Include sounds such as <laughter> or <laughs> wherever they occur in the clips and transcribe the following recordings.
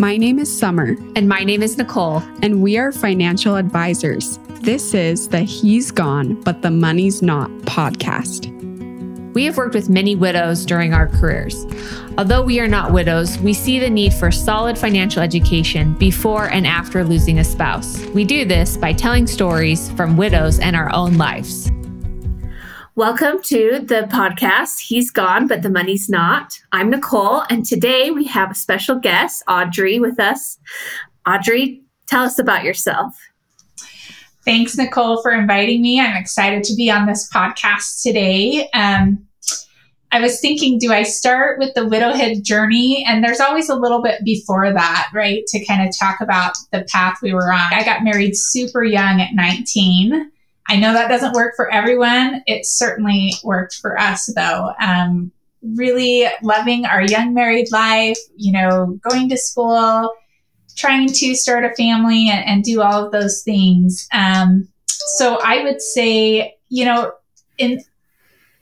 My name is Summer. And my name is Nicole. And we are financial advisors. This is the He's Gone, but the Money's Not podcast. We have worked with many widows during our careers. Although we are not widows, we see the need for solid financial education before and after losing a spouse. We do this by telling stories from widows and our own lives. Welcome to the podcast. He's gone, but the money's not. I'm Nicole, and today we have a special guest, Audrey, with us. Audrey, tell us about yourself. Thanks, Nicole, for inviting me. I'm excited to be on this podcast today. Um, I was thinking, do I start with the widowhood journey? And there's always a little bit before that, right? To kind of talk about the path we were on. I got married super young at 19. I know that doesn't work for everyone. It certainly worked for us, though. Um, really loving our young married life, you know, going to school, trying to start a family and, and do all of those things. Um, so I would say, you know, in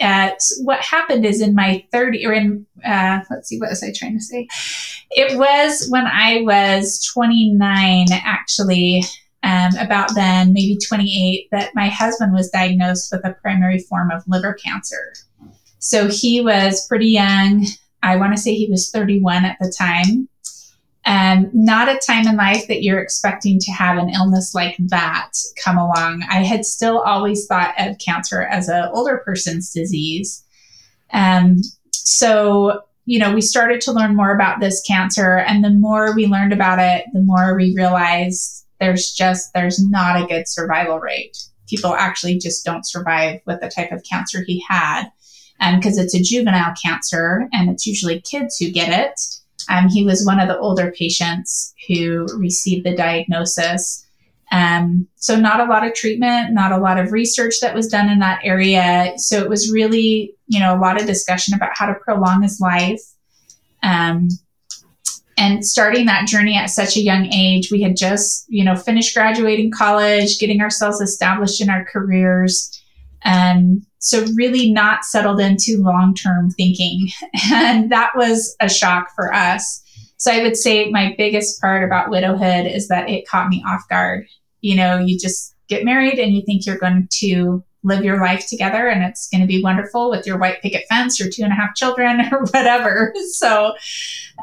uh, what happened is in my 30 or in uh, let's see what was i trying to say it was when i was 29 actually um, about then maybe 28 that my husband was diagnosed with a primary form of liver cancer so he was pretty young i want to say he was 31 at the time um, not a time in life that you're expecting to have an illness like that come along. I had still always thought of cancer as an older person's disease. Um, so, you know, we started to learn more about this cancer, and the more we learned about it, the more we realized there's just there's not a good survival rate. People actually just don't survive with the type of cancer he had, And because um, it's a juvenile cancer, and it's usually kids who get it. Um, he was one of the older patients who received the diagnosis. Um, so, not a lot of treatment, not a lot of research that was done in that area. So, it was really, you know, a lot of discussion about how to prolong his life. Um, and starting that journey at such a young age, we had just, you know, finished graduating college, getting ourselves established in our careers. Um, so really not settled into long-term thinking. <laughs> And that was a shock for us. So i would say my biggest part about widowhood is that it caught me off guard. You know you just get married and you think you're going to live your life together and it's going to be wonderful with your white picket fence your two and a half children <laughs> or whatever. <laughs> So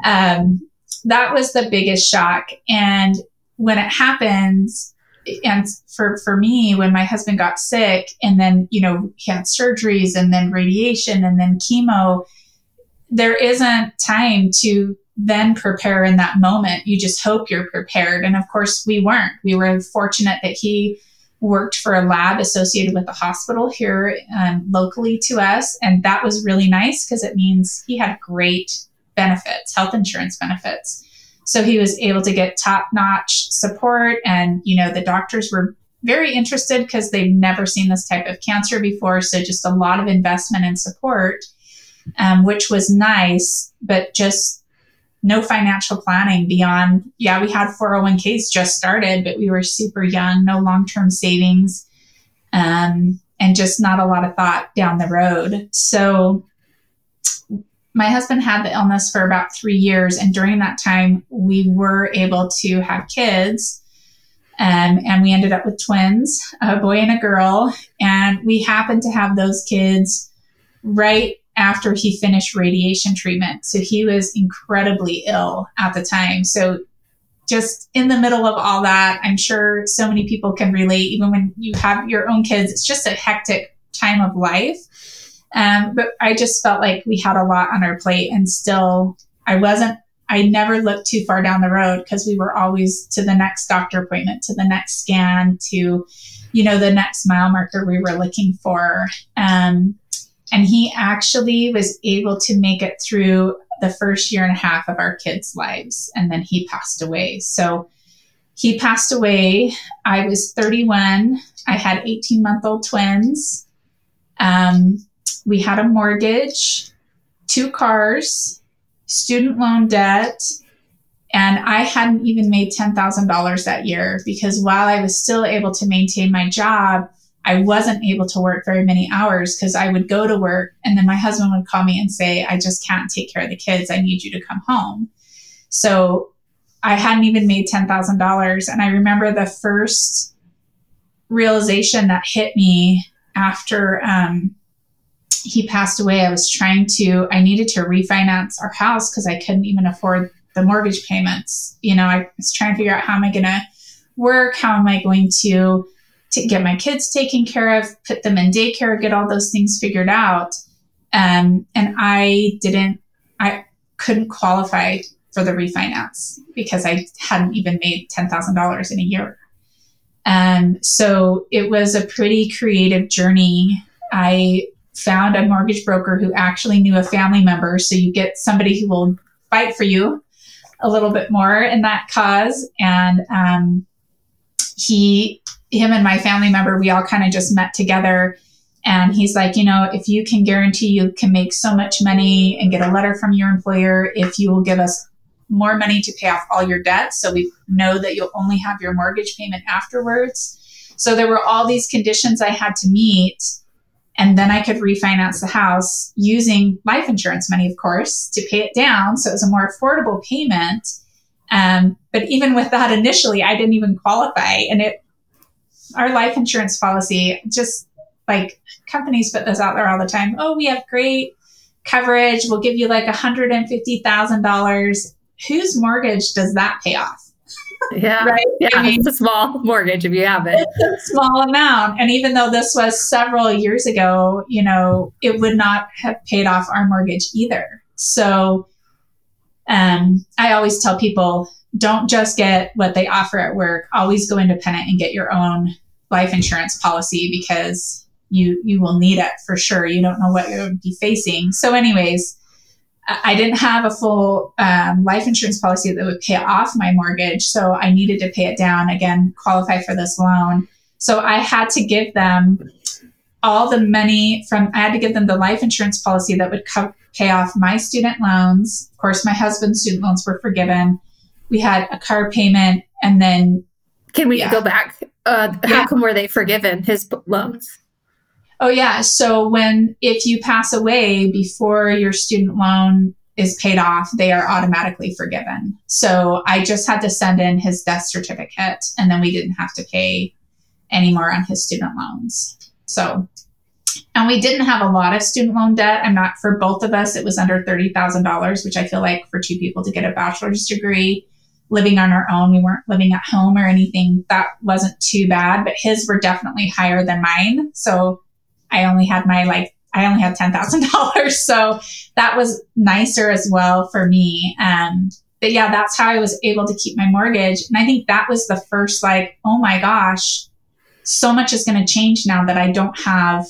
um, that was the biggest shock. And when it happens and for for me when my husband got sick and then you know he had surgeries and then radiation and then chemo there isn't time to then prepare in that moment. You just hope you're prepared. And of course we weren't. We were fortunate that he worked for a lab associated with the hospital here um, locally to us. And that was really nice because it means he had great benefits health insurance benefits so he was able to get top notch support. And, you know, the doctors were very interested because they've never seen this type of cancer before. So just a lot of investment and support, um, which was nice, but just no financial planning beyond, yeah, we had 401ks just started, but we were super young, no long term savings, um, and just not a lot of thought down the road. So my husband had the illness for about three years. And during that time, we were able to have kids. Um, and we ended up with twins, a boy and a girl. And we happened to have those kids right after he finished radiation treatment. So he was incredibly ill at the time. So just in the middle of all that, I'm sure so many people can relate, even when you have your own kids, it's just a hectic time of life. Um, but I just felt like we had a lot on our plate and still I wasn't, I never looked too far down the road because we were always to the next doctor appointment, to the next scan, to, you know, the next mile marker we were looking for. Um, and he actually was able to make it through the first year and a half of our kids' lives. And then he passed away. So he passed away. I was 31. I had 18 month old twins. Um, we had a mortgage, two cars, student loan debt, and I hadn't even made $10,000 that year because while I was still able to maintain my job, I wasn't able to work very many hours because I would go to work and then my husband would call me and say, I just can't take care of the kids. I need you to come home. So I hadn't even made $10,000. And I remember the first realization that hit me after um, he passed away. I was trying to, I needed to refinance our house because I couldn't even afford the mortgage payments. You know, I was trying to figure out how am I going to work? How am I going to, to get my kids taken care of, put them in daycare, get all those things figured out. Um, and I didn't, I couldn't qualify for the refinance because I hadn't even made $10,000 in a year. Um, so it was a pretty creative journey. I found a mortgage broker who actually knew a family member. So you get somebody who will fight for you a little bit more in that cause. And um, he, him and my family member, we all kind of just met together. And he's like, you know, if you can guarantee you can make so much money and get a letter from your employer, if you will give us more money to pay off all your debts. So we know that you'll only have your mortgage payment afterwards. So there were all these conditions I had to meet. And then I could refinance the house using life insurance money, of course, to pay it down. So it was a more affordable payment. Um, but even with that initially, I didn't even qualify. And it, our life insurance policy, just like companies put this out there all the time. Oh, we have great coverage. We'll give you like $150,000 whose mortgage does that pay off? Yeah. right. Yeah. I mean, it's a small mortgage if you have it. It's a small amount. And even though this was several years ago, you know, it would not have paid off our mortgage either. So um, I always tell people don't just get what they offer at work, always go independent and get your own life insurance policy because you you will need it for sure. You don't know what you'll be facing. So, anyways, I didn't have a full um, life insurance policy that would pay off my mortgage. So I needed to pay it down again, qualify for this loan. So I had to give them all the money from, I had to give them the life insurance policy that would co- pay off my student loans. Of course, my husband's student loans were forgiven. We had a car payment and then. Can we yeah. go back? Uh, how yeah. come were they forgiven, his loans? Oh, yeah. So when, if you pass away before your student loan is paid off, they are automatically forgiven. So I just had to send in his death certificate and then we didn't have to pay anymore on his student loans. So, and we didn't have a lot of student loan debt. I'm not for both of us, it was under $30,000, which I feel like for two people to get a bachelor's degree living on our own. We weren't living at home or anything. That wasn't too bad, but his were definitely higher than mine. So I only had my like I only had ten thousand dollars, <laughs> so that was nicer as well for me. Um, but yeah, that's how I was able to keep my mortgage, and I think that was the first like, oh my gosh, so much is going to change now that I don't have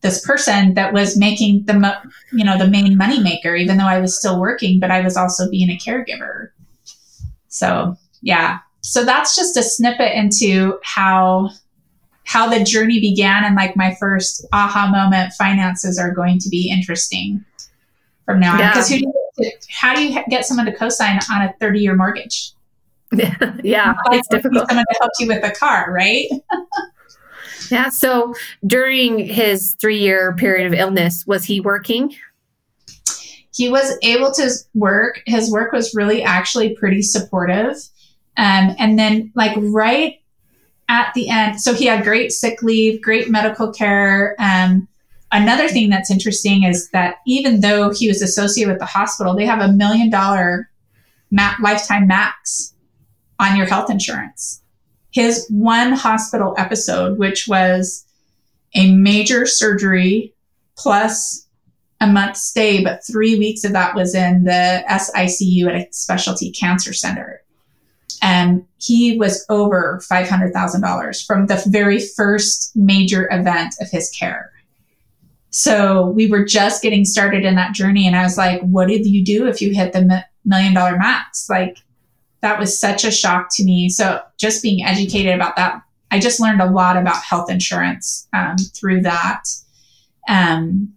this person that was making the you know the main money maker, even though I was still working, but I was also being a caregiver. So yeah, so that's just a snippet into how how the journey began and like my first aha moment finances are going to be interesting from now on. Because yeah. how do you get someone to co-sign on a 30 year mortgage? <laughs> Yeah, yeah it's difficult. someone to help you with the car right? <laughs> Yeah so during his three year period of illness was he working? He was able to work. His work was really actually pretty supportive. Um, and then like right at the end, so he had great sick leave, great medical care. Um, another thing that's interesting is that even though he was associated with the hospital, they have a million dollar ma- lifetime max on your health insurance. His one hospital episode, which was a major surgery plus a month stay, but three weeks of that was in the SICU at a specialty cancer center and he was over $500,000 from the very first major event of his care. So we were just getting started in that journey. And I was like, what did you do if you hit the million dollar max? Like, that was such a shock to me. So just being educated about that, I just learned a lot about health insurance um, through that. Um,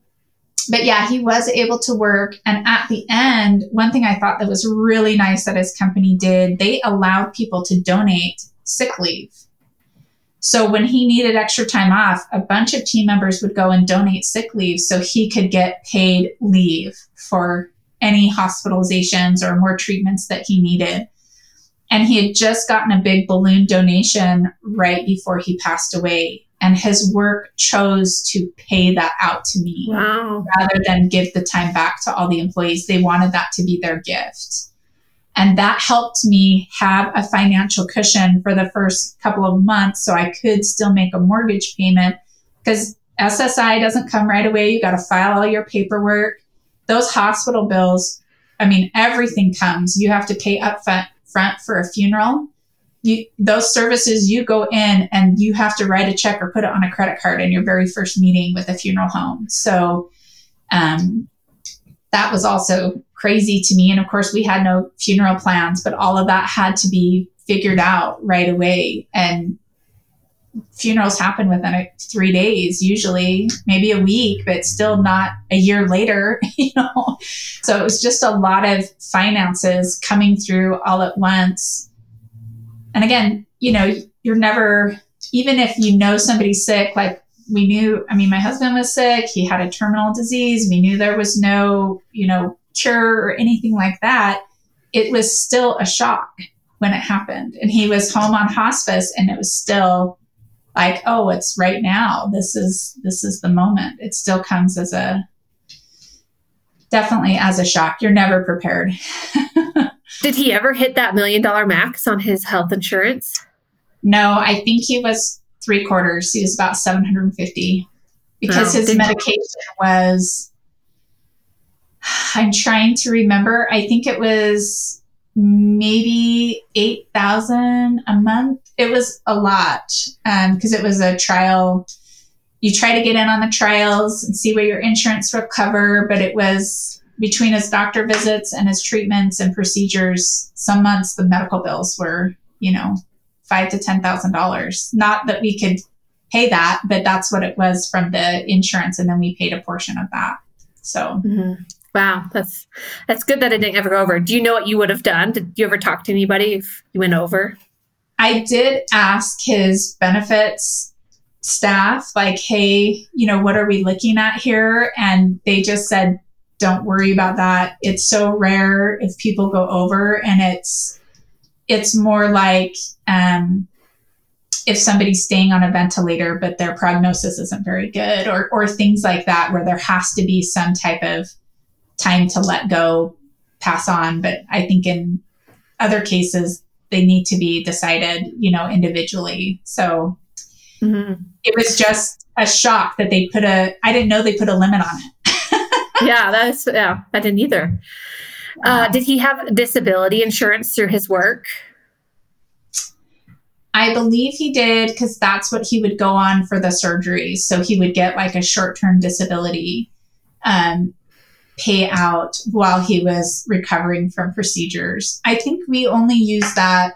but yeah, he was able to work. And at the end, one thing I thought that was really nice that his company did, they allowed people to donate sick leave. So when he needed extra time off, a bunch of team members would go and donate sick leave so he could get paid leave for any hospitalizations or more treatments that he needed. And he had just gotten a big balloon donation right before he passed away. And his work chose to pay that out to me Wow. rather than give the time back to all the employees. They wanted that to be their gift. And that helped me have a financial cushion for the first couple of months so I could still make a mortgage payment because SSI doesn't come right away. You got to file all your paperwork. Those hospital bills, I mean, everything comes. You have to pay up front, front for a funeral. You, those services, you go in and you have to write a check or put it on a credit card in your very first meeting with a funeral home. So, um, that was also crazy to me. And of course, we had no funeral plans, but all of that had to be figured out right away. And funerals happen within a, three days, usually, maybe a week, but still not a year later, <laughs> you know. So it was just a lot of finances coming through all at once. And again, you know, you're never, even if you know somebody's sick, like we knew, I mean, my husband was sick, he had a terminal disease, we knew there was no, you know, cure or anything like that. It was still a shock when it happened. And he was home on hospice and it was still like, oh, it's right now. This is this is the moment. It still comes as a definitely as a shock. You're never prepared. <laughs> Did he ever hit that million dollar max on his health insurance? No, I think he was three quarters. He was about 750 because Oh, his did you- medication was, I'm trying to remember. I think it was maybe 8,000 a month. It was a lot um, because it was a trial. You try to get in on the trials and see what your insurance will cover, but it was between his doctor visits and his treatments and procedures. Some months the medical bills were, you know, five to ten thousand dollars. Not that we could pay that, but that's what it was from the insurance, and then we paid a portion of that. So mm-hmm. Wow, that's that's good that it didn't ever go over. Do you know what you would have done? Did you ever talk to anybody if you went over? I did ask his benefits staff, like, hey, you know, what are we looking at here? And they just said, don't worry about that. It's so rare if people go over, and it's it's more like um, if somebody's staying on a ventilator, but their prognosis isn't very good, or or things like that, where there has to be some type of time to let go, pass on. But I think in other cases, they need to be decided, you know, individually. So Mm-hmm. it was just a shock that they put a. I didn't know they put a limit on it. <laughs> yeah, that's yeah. I didn't either. Uh, did he have disability insurance through his work? I believe he did because that's what he would go on for the surgeries. So he would get like a short term disability um, payout while he was recovering from procedures. I think we only used that.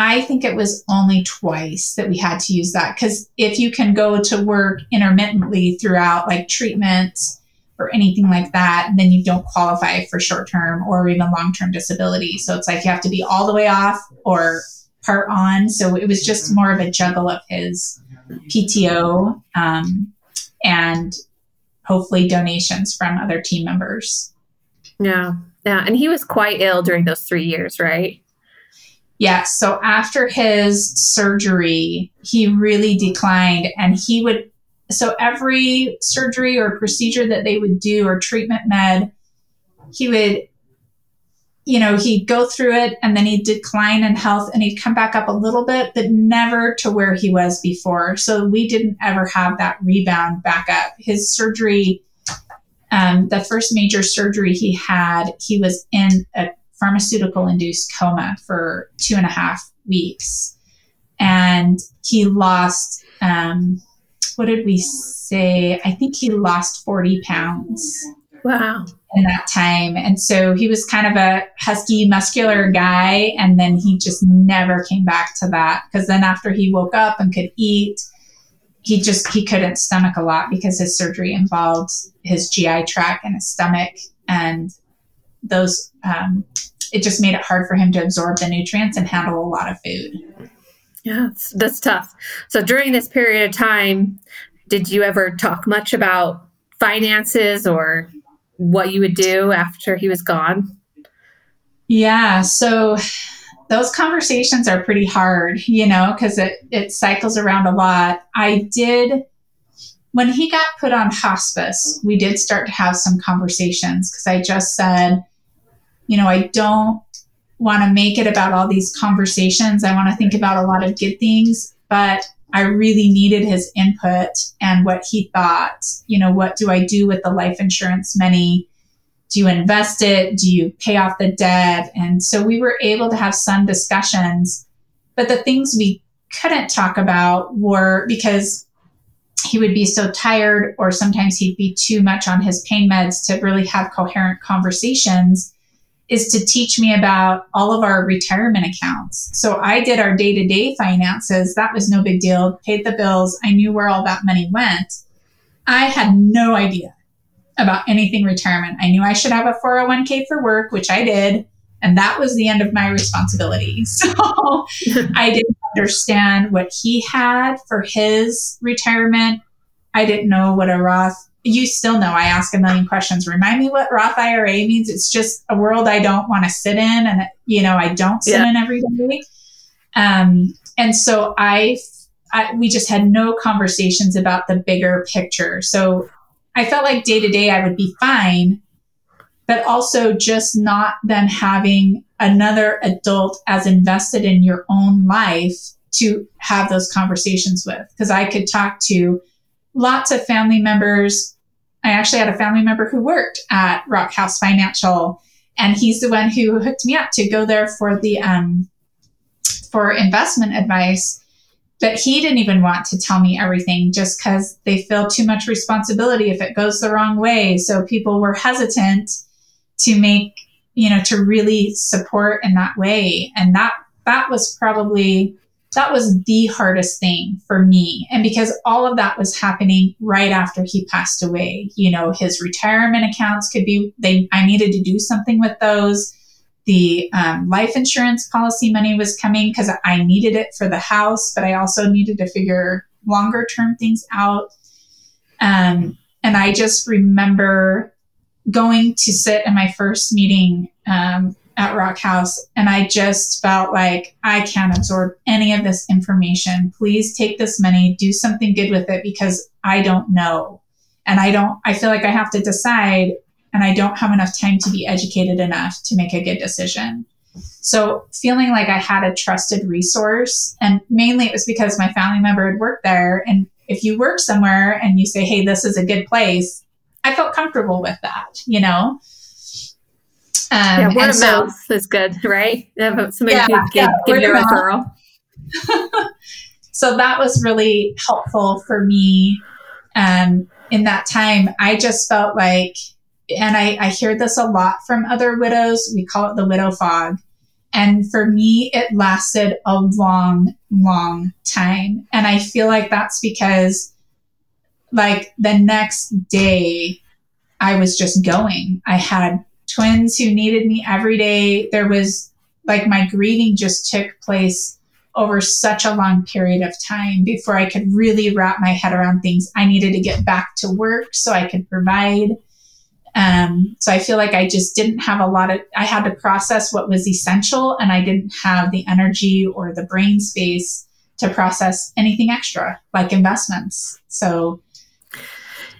I think it was only twice that we had to use that because if you can go to work intermittently throughout like treatments or anything like that, then you don't qualify for short term or even long term disability. So it's like you have to be all the way off or part on. So it was just more of a juggle of his PTO um, and hopefully donations from other team members. Yeah, yeah. And he was quite ill during those three years, right? Yeah. So after his surgery, he really declined and he would, so every surgery or procedure that they would do or treatment med, he would, you know, he'd go through it and then he'd decline in health and he'd come back up a little bit, but never to where he was before. So we didn't ever have that rebound back up. His surgery, um, the first major surgery he had, he was in a pharmaceutical induced coma for two and a half weeks. And he lost, um, what did we say? I think he lost 40 pounds Wow. in that time. And so he was kind of a husky, muscular guy. And then he just never came back to that. Because then after he woke up and could eat, he just he couldn't stomach a lot because his surgery involved his GI tract and his stomach and those um, it just made it hard for him to absorb the nutrients and handle a lot of food. Yeah, that's, that's tough. So during this period of time, did you ever talk much about finances or what you would do after he was gone? Yeah. So those conversations are pretty hard, you know, because it, it cycles around a lot. I did, when he got put on hospice, we did start to have some conversations because I just said, you know, I don't want to make it about all these conversations. I want to think about a lot of good things, but I really needed his input and what he thought. You know, what do I do with the life insurance money? Do you invest it? Do you pay off the debt? And so we were able to have some discussions. But the things we couldn't talk about were because he would be so tired, or sometimes he'd be too much on his pain meds to really have coherent conversations is to teach me about all of our retirement accounts. So I did our day to day finances. That was no big deal. Paid the bills. I knew where all that money went. I had no idea about anything retirement. I knew I should have a 401k for work, which I did. And that was the end of my responsibility. <laughs> So I didn't understand what he had for his retirement. I didn't know what a Roth you still know I ask a million questions. Remind me what Roth IRA means. It's just a world I don't want to sit in, and you know I don't sit yeah. in every day. Um, and so I, I, we just had no conversations about the bigger picture. So I felt like day to day I would be fine, but also just not then having another adult as invested in your own life to have those conversations with, because I could talk to lots of family members. I actually had a family member who worked at Rock House Financial, and he's the one who hooked me up to go there for the um, for investment advice. But he didn't even want to tell me everything just because they feel too much responsibility if it goes the wrong way. So people were hesitant to make, you know, to really support in that way. And that that was probably that was the hardest thing for me. And because all of that was happening right after he passed away, you know, his retirement accounts could be, they, I needed to do something with those. The um, life insurance policy money was coming because I needed it for the house, but I also needed to figure longer term things out. Um, and I just remember going to sit in my first meeting um, at Rock House. And I just felt like I can't absorb any of this information. Please take this money, do something good with it because I don't know. And I don't, I feel like I have to decide and I don't have enough time to be educated enough to make a good decision. So feeling like I had a trusted resource and mainly it was because my family member had worked there. And if you work somewhere and you say, Hey, this is a good place, I felt comfortable with that, you know? Um, yeah, word of so, mouth is good, right? Somebody yeah, could give, yeah, give you a referral. <laughs> so that was really helpful for me um, in that time. I just felt like, and I, I hear this a lot from other widows, we call it the widow fog. And for me, it lasted a long, long time. And I feel like that's because, like, the next day, I was just going. I had twins who needed me every day. There was like my grieving just took place over such a long period of time before I could really wrap my head around things. I needed to get back to work so I could provide. Um, so I feel like I just didn't have a lot of, I had to process what was essential and I didn't have the energy or the brain space to process anything extra like investments. So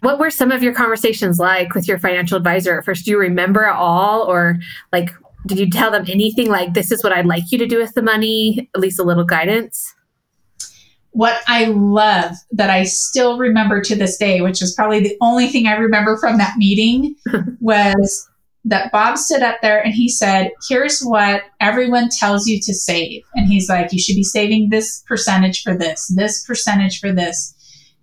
what were some of your conversations like with your financial advisor at first? Do you remember at all? Or like, did you tell them anything like, this is what I'd like you to do with the money? At least a little guidance? What I love that I still remember to this day, which is probably the only thing I remember from that meeting, <laughs> was that Bob stood up there and he said, Here's what everyone tells you to save. And he's like, You should be saving this percentage for this, this percentage for this.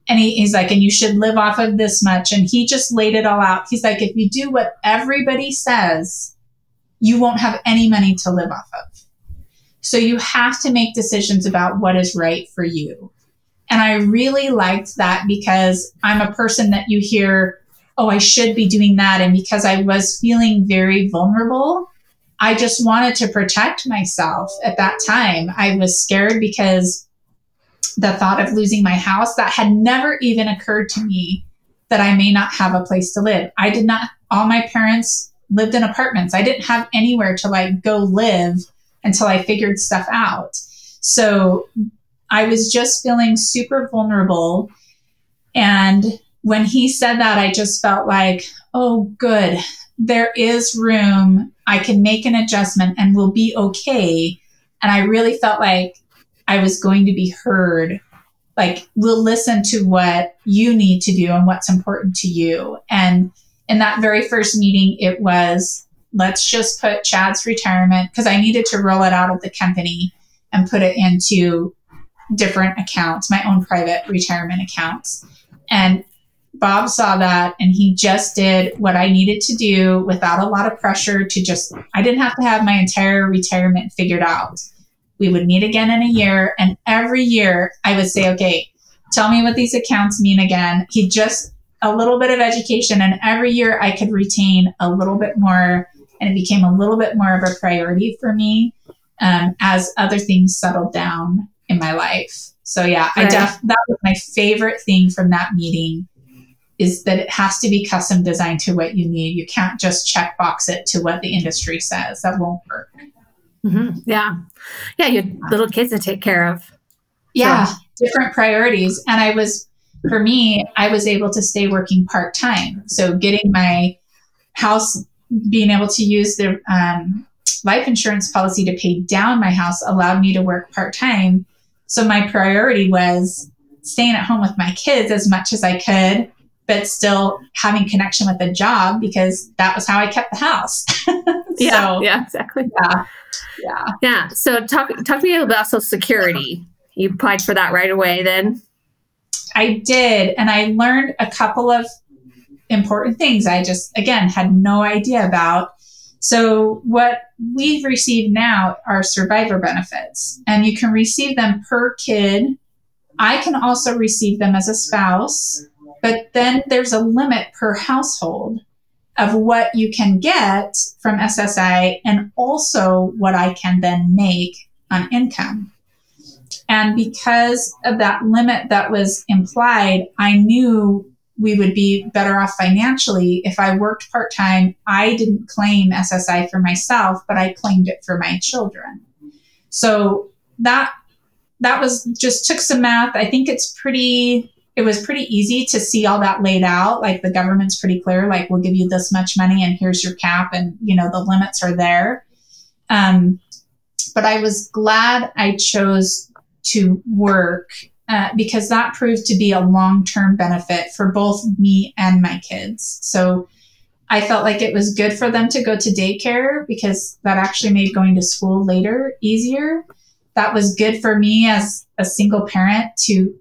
And he, he's like, and you should live off of this much. And he just laid it all out. He's like, if you do what everybody says, you won't have any money to live off of. So you have to make decisions about what is right for you. And I really liked that because I'm a person that you hear, oh, I should be doing that. And because I was feeling very vulnerable, I just wanted to protect myself at that time. I was scared because the thought of losing my house that had never even occurred to me that I may not have a place to live. I did not, all my parents lived in apartments. I didn't have anywhere to like go live until I figured stuff out. So I was just feeling super vulnerable. And when he said that, I just felt like, oh, good. There is room. I can make an adjustment and we'll be okay. And I really felt like I was going to be heard. Like, we'll listen to what you need to do and what's important to you. And in that very first meeting, it was let's just put Chad's retirement because I needed to roll it out of the company and put it into different accounts, my own private retirement accounts. And Bob saw that and he just did what I needed to do without a lot of pressure to just, I didn't have to have my entire retirement figured out. We would meet again in a year. And every year I would say, okay, tell me what these accounts mean again. He just, a little bit of education. And every year I could retain a little bit more and it became a little bit more of a priority for me um, as other things settled down in my life. So yeah, right. I def- that was my favorite thing from that meeting is that it has to be custom designed to what you need. You can't just check box it to what the industry says. That won't work. Mm-hmm. Yeah. Yeah. You have little kids to take care of. Yeah. So. Different priorities. And I was, for me, I was able to stay working part time. So getting my house, being able to use the um, life insurance policy to pay down my house allowed me to work part time. So my priority was staying at home with my kids as much as I could but still having connection with the job because that was how I kept the house. <laughs> so, yeah, yeah, exactly. Yeah, yeah, yeah. So talk talk to me about Social Security. You applied for that right away, then. I did, and I learned a couple of important things. I just again had no idea about. So what we've received now are survivor benefits, and you can receive them per kid. I can also receive them as a spouse but then there's a limit per household of what you can get from SSI and also what I can then make on income. And because of that limit that was implied, I knew we would be better off financially if I worked part time. I didn't claim SSI for myself, but I claimed it for my children. So that that was just took some math. I think it's pretty it was pretty easy to see all that laid out. Like the government's pretty clear, like we'll give you this much money and here's your cap and you know the limits are there. Um, but I was glad I chose to work uh, because that proved to be a long term benefit for both me and my kids. So I felt like it was good for them to go to daycare because that actually made going to school later easier. That was good for me as a single parent to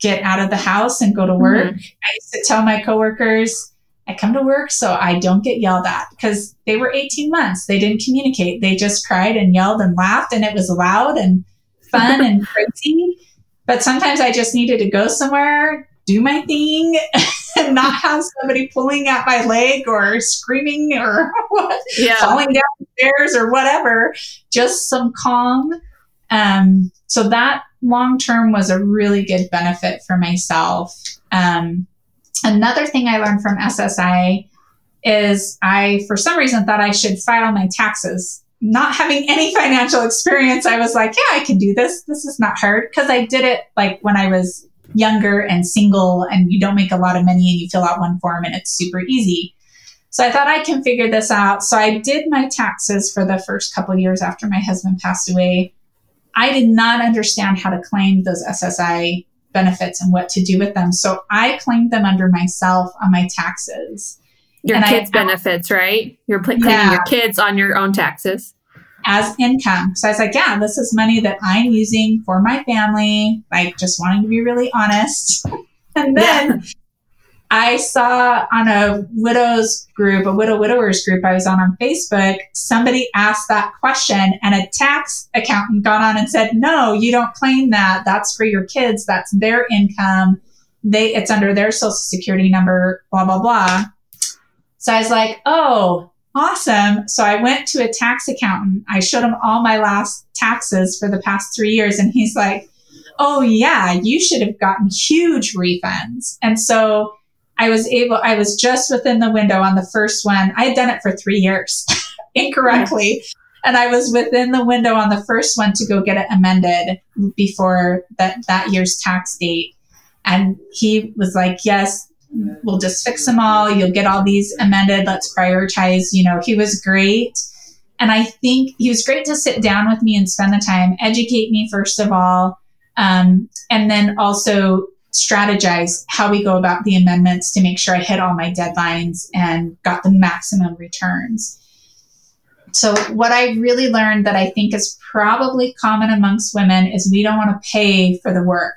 get out of the house and go to work. Mm-hmm. I used to tell my coworkers, I come to work so I don't get yelled at because they were 18 months. They didn't communicate. They just cried and yelled and laughed, and it was loud and fun and <laughs> crazy. But sometimes I just needed to go somewhere, do my thing, <laughs> and not have somebody pulling at my leg or screaming or <laughs> yeah. falling down stairs or whatever. Just some calm. Um, so that long term was a really good benefit for myself. Um, another thing I learned from SSI is I, for some reason, thought I should file my taxes. Not having any financial experience, I was like, yeah, I can do this. This is not hard because I did it like when I was younger and single and you don't make a lot of money and you fill out one form and it's super easy. So I thought I can figure this out. So I did my taxes for the first couple years after my husband passed away. I did not understand how to claim those SSI benefits and what to do with them. So I claimed them under myself on my taxes. Your and kids' I, benefits, right? You're claiming yeah, your kids on your own taxes as income. So I was like, yeah, this is money that I'm using for my family, like just wanting to be really honest. <laughs> And then yeah. I saw on a widows group, a widow widowers group I was on on Facebook, somebody asked that question and a tax accountant got on and said, no, you don't claim that. That's for your kids. That's their income. They, it's under their social security number, blah, blah, blah. So I was like, oh, awesome. So I went to a tax accountant. I showed him all my last taxes for the past three years. And he's like, oh yeah, you should have gotten huge refunds. And so I was able, I was just within the window on the first one. I had done it for three years <laughs> incorrectly. And I was within the window on the first one to go get it amended before that, that year's tax date. And he was like, yes, we'll just fix them all. You'll get all these amended. Let's prioritize. You know, he was great. And I think he was great to sit down with me and spend the time, educate me, first of all, um, and then also strategize how we go about the amendments to make sure I hit all my deadlines and got the maximum returns. So, what I really learned that I think is probably common amongst women is we don't want to pay for the work.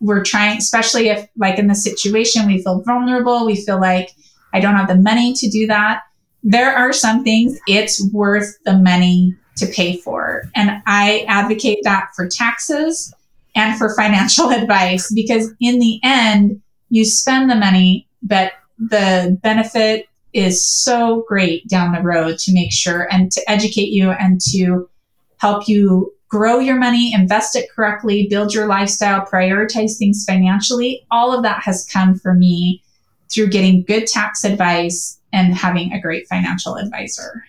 We're trying, especially if, like in the situation, we feel vulnerable, we feel like I don't have the money to do that. There are some things it's worth the money to pay for. And I advocate that for taxes and for financial <laughs> advice because in the end, you spend the money, but the benefit is so great down the road to make sure and to educate you and to help you grow your money, invest it correctly, build your lifestyle, prioritize things financially. All of that has come for me through getting good tax advice and having a great financial advisor.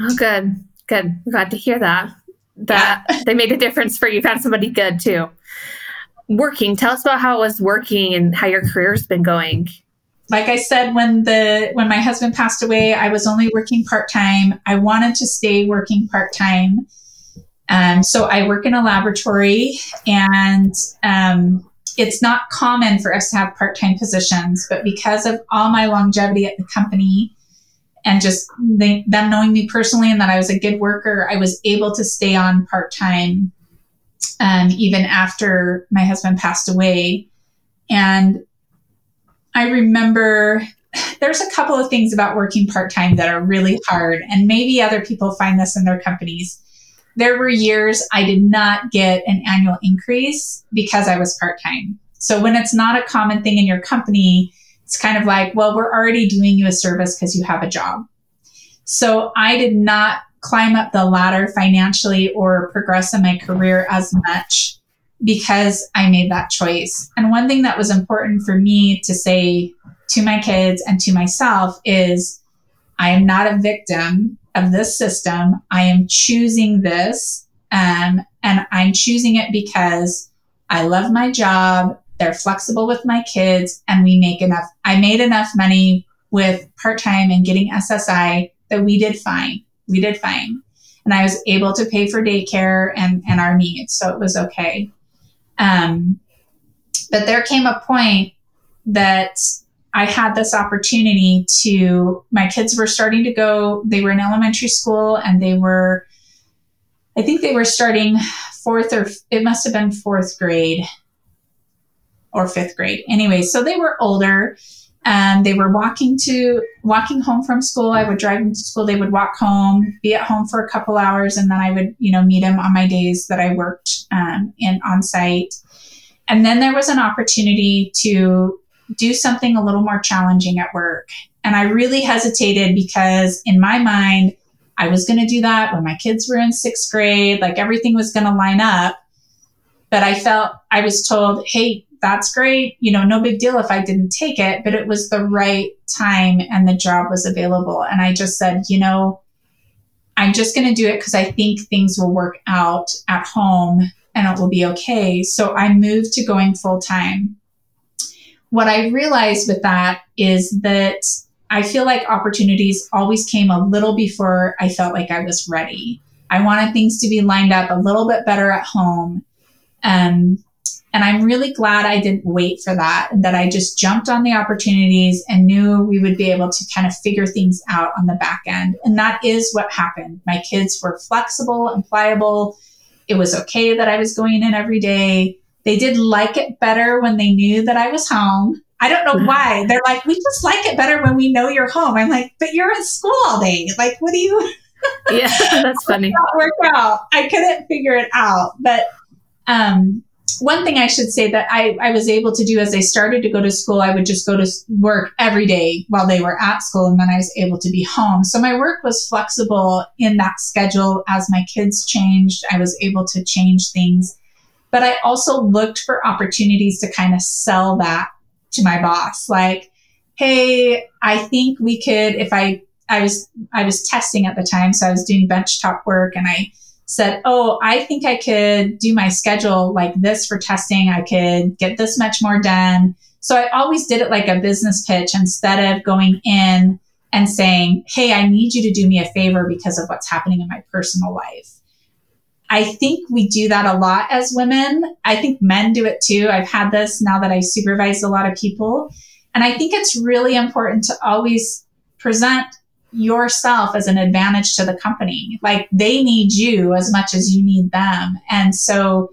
Oh, good. Good. Glad to hear that that <laughs> they made a difference for you. Found somebody good too. Working. Tell us about how it was working and how your career's been going. Like I said, when the when my husband passed away, I was only working part time. I wanted to stay working part time. Um, so I work in a laboratory, and um, it's not common for us to have part time positions. But because of all my longevity at the company, and just they, them knowing me personally and that I was a good worker, I was able to stay on part time um, even after my husband passed away. And I remember <sighs> there's a couple of things about working part time that are really hard, and maybe other people find this in their companies. There were years I did not get an annual increase because I was part time. So when it's not a common thing in your company, it's kind of like, well, we're already doing you a service because you have a job. So I did not climb up the ladder financially or progress in my career as much because I made that choice. And one thing that was important for me to say to my kids and to myself is I am not a victim of this system. I am choosing this. Um, and I'm choosing it because I love my job they're flexible with my kids and we make enough. I made enough money with part time and getting SSI that we did fine. We did fine. And I was able to pay for daycare and, and our needs. So it was okay. Um, but there came a point that I had this opportunity to, my kids were starting to go, they were in elementary school and they were, I think they were starting fourth or it must have been fourth grade or fifth grade. Anyway, so they were older and they were walking to walking home from school. I would drive them to school. They would walk home, be at home for a couple hours, and then I would, you know, meet them on my days that I worked um, in on site. And then there was an opportunity to do something a little more challenging at work. And I really hesitated because in my mind, I was going to do that when my kids were in sixth grade, like everything was going to line up. But I felt I was told, hey, that's great. You know, no big deal if I didn't take it, but it was the right time and the job was available. And I just said, you know, I'm just going to do it because I think things will work out at home and it will be okay. So I moved to going full time. What I realized with that is that I feel like opportunities always came a little before I felt like I was ready. I wanted things to be lined up a little bit better at home. Um, and I'm really glad I didn't wait for that, that I just jumped on the opportunities and knew we would be able to kind of figure things out on the back end. And that is what happened. My kids were flexible and pliable. It was okay that I was going in every day. They did like it better when they knew that I was home. I don't know why. They're like, we just like it better when we know you're home. I'm like, but you're at school all day. Like, what do you? <laughs> yeah, <laughs> that's funny. work out. I couldn't figure it out, but um, one thing I should say that I, I was able to do as I started to go to school, I would just go to work every day while they were at school, and then I was able to be home. So my work was flexible in that schedule. As my kids changed, I was able to change things. But I also looked for opportunities to kind of sell that to my boss, like, Hey, I think we could, if I, I was, I was testing at the time. So I was doing bench top work and I said, Oh, I think I could do my schedule like this for testing. I could get this much more done. So I always did it like a business pitch instead of going in and saying, Hey, I need you to do me a favor because of what's happening in my personal life. I think we do that a lot as women. I think men do it too. I've had this now that I supervise a lot of people. And I think it's really important to always present yourself as an advantage to the company. Like they need you as much as you need them. And so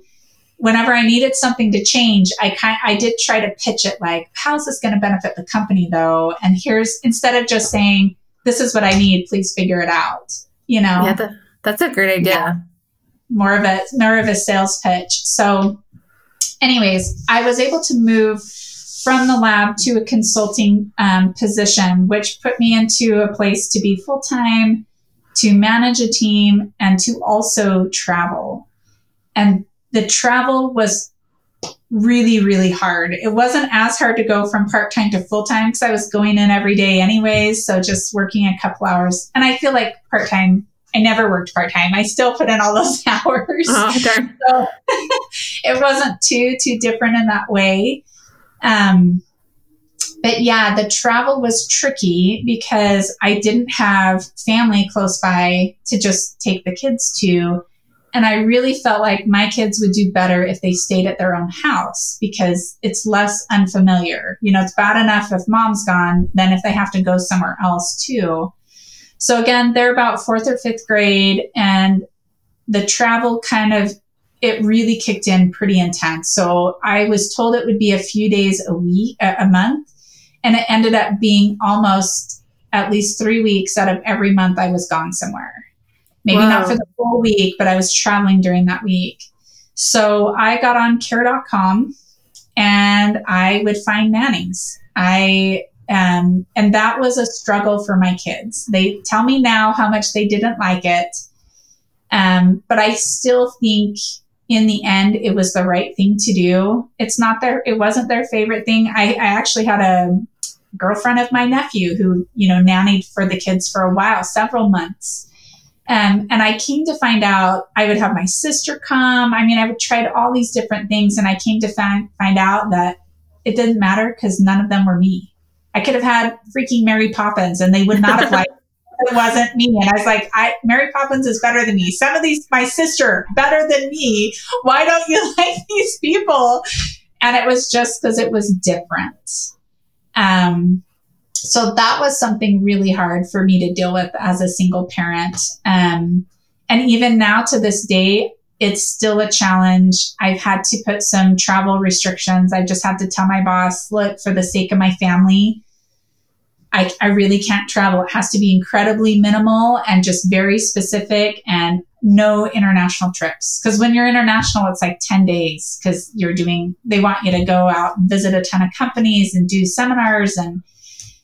whenever I needed something to change, I kind I did try to pitch it like, how's this going to benefit the company though? And here's instead of just saying, this is what I need, please figure it out. You know? Yeah, that, that's a great idea. Yeah. More of a more of a sales pitch. So anyways, I was able to move from the lab to a consulting um, position, which put me into a place to be full time, to manage a team, and to also travel. And the travel was really, really hard. It wasn't as hard to go from part time to full time because I was going in every day anyways. So just working a couple hours. And I feel like part time, I never worked part time. I still put in all those <laughs> hours. Oh, so <laughs> it wasn't too, too different in that way. Um, but yeah, the travel was tricky because I didn't have family close by to just take the kids to. And I really felt like my kids would do better if they stayed at their own house because it's less unfamiliar. You know, it's bad enough if mom's gone than if they have to go somewhere else too. So again, they're about fourth or fifth grade and the travel kind of, it really kicked in pretty intense. So I was told it would be a few days a week, a month. And it ended up being almost at least three weeks out of every month I was gone somewhere. Maybe wow. not for the full week, but I was traveling during that week. So I got on care.com and I would find nannies. I um, and that was a struggle for my kids. They tell me now how much they didn't like it. Um, but I still think in the end it was the right thing to do. It's not their it wasn't their favorite thing. I, I actually had a girlfriend of my nephew who, you know, nannied for the kids for a while, several months. Um, and I came to find out I would have my sister come. I mean, I would try all these different things, and I came to find, find out that it didn't matter because none of them were me. I could have had freaking Mary Poppins, and they would not have <laughs> liked it wasn't me. And I was like, I, Mary Poppins is better than me. Some of these, my sister, better than me. Why don't you <laughs> like these people? And it was just because it was different. Um, so that was something really hard for me to deal with as a single parent. Um, and even now to this day, it's still a challenge. I've had to put some travel restrictions. I just had to tell my boss, look, for the sake of my family, I, I really can't travel. It has to be incredibly minimal and just very specific and no international trips. Because when you're international, it's like 10 days because you're doing, they want you to go out and visit a ton of companies and do seminars and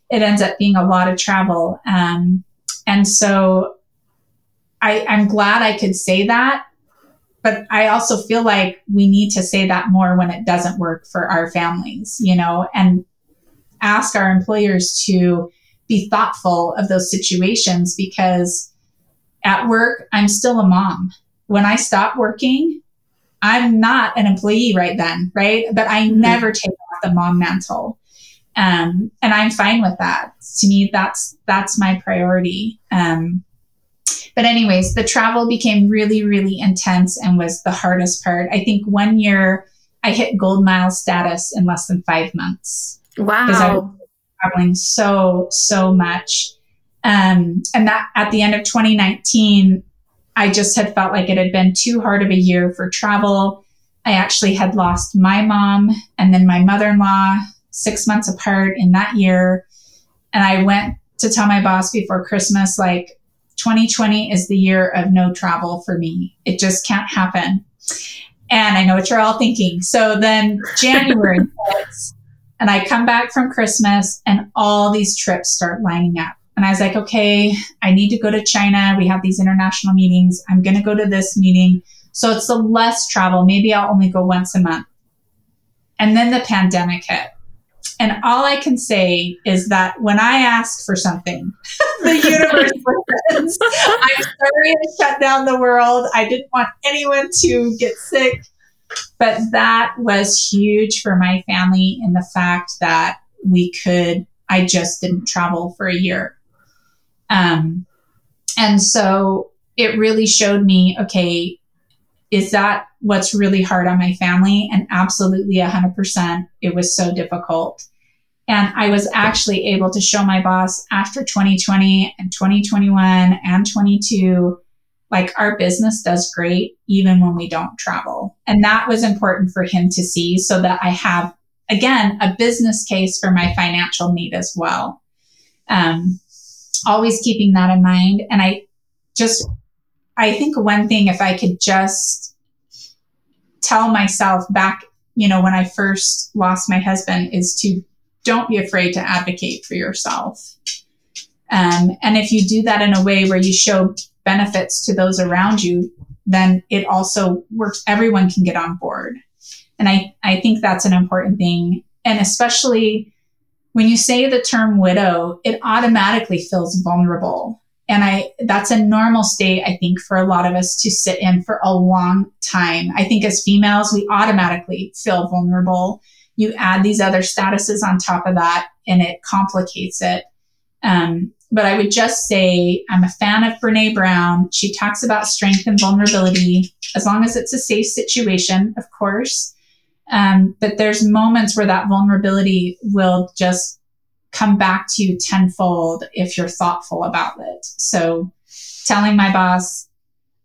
it ends up being a lot of travel. Um, and so I, I'm glad I could say that. But I also feel like we need to say that more when it doesn't work for our families, you know, and ask our employers to be thoughtful of those situations because at work, I'm still a mom. When I stop working, I'm not an employee right then, right? But I mm-hmm. never take off the mom mantle. Um, and I'm fine with that. To me, that's that's my priority. Um, but anyways, the travel became really, really intense and was the hardest part. I think one year I hit gold mile status in less than five months. Wow! Because I was traveling so so much, um, and that at the end of 2019, I just had felt like it had been too hard of a year for travel. I actually had lost my mom and then my mother in law six months apart in that year. And I went to tell my boss before Christmas, like, 2020 is the year of no travel for me. It just can't happen. And I know what you're all thinking. So then <laughs> January and I come back from Christmas, and all these trips start lining up. And I was like, okay, I need to go to China. We have these international meetings. I'm going to go to this meeting. So it's the less travel. Maybe I'll only go once a month. And then the pandemic hit. and all I can say is that when I ask for something, <laughs> the universe <laughs> listens. I'm sorry to shut down the world. I didn't want anyone to get sick. But that was huge for my family in the fact that we could, I just didn't travel for a year. Um, and so it really showed me okay, is that what's really hard on my family? And absolutely 100%. It was so difficult. And I was actually able to show my boss after 2020 and 2021 and 22, like our business does great even when we don't travel. And that was important for him to see so that I have, again, a business case for my financial need as well. Um, always keeping that in mind. And I just, I think one thing, if I could just tell myself back, you know, when I first lost my husband, is to don't be afraid to advocate for yourself. Um, and if you do that in a way where you show benefits to those around you, then it also works. Everyone can get on board. And I, I think that's an important thing. And especially when you say the term widow, it automatically feels vulnerable. And I, that's a normal state, I think, for a lot of us to sit in for a long time. I think as females, we automatically feel vulnerable you add these other statuses on top of that and it complicates it. Um, but I would just say I'm a fan of Brene Brown. She talks about strength and vulnerability, as long as it's a safe situation, of course. Um, but there's moments where that vulnerability will just come back to you tenfold if you're thoughtful about it. So telling my boss,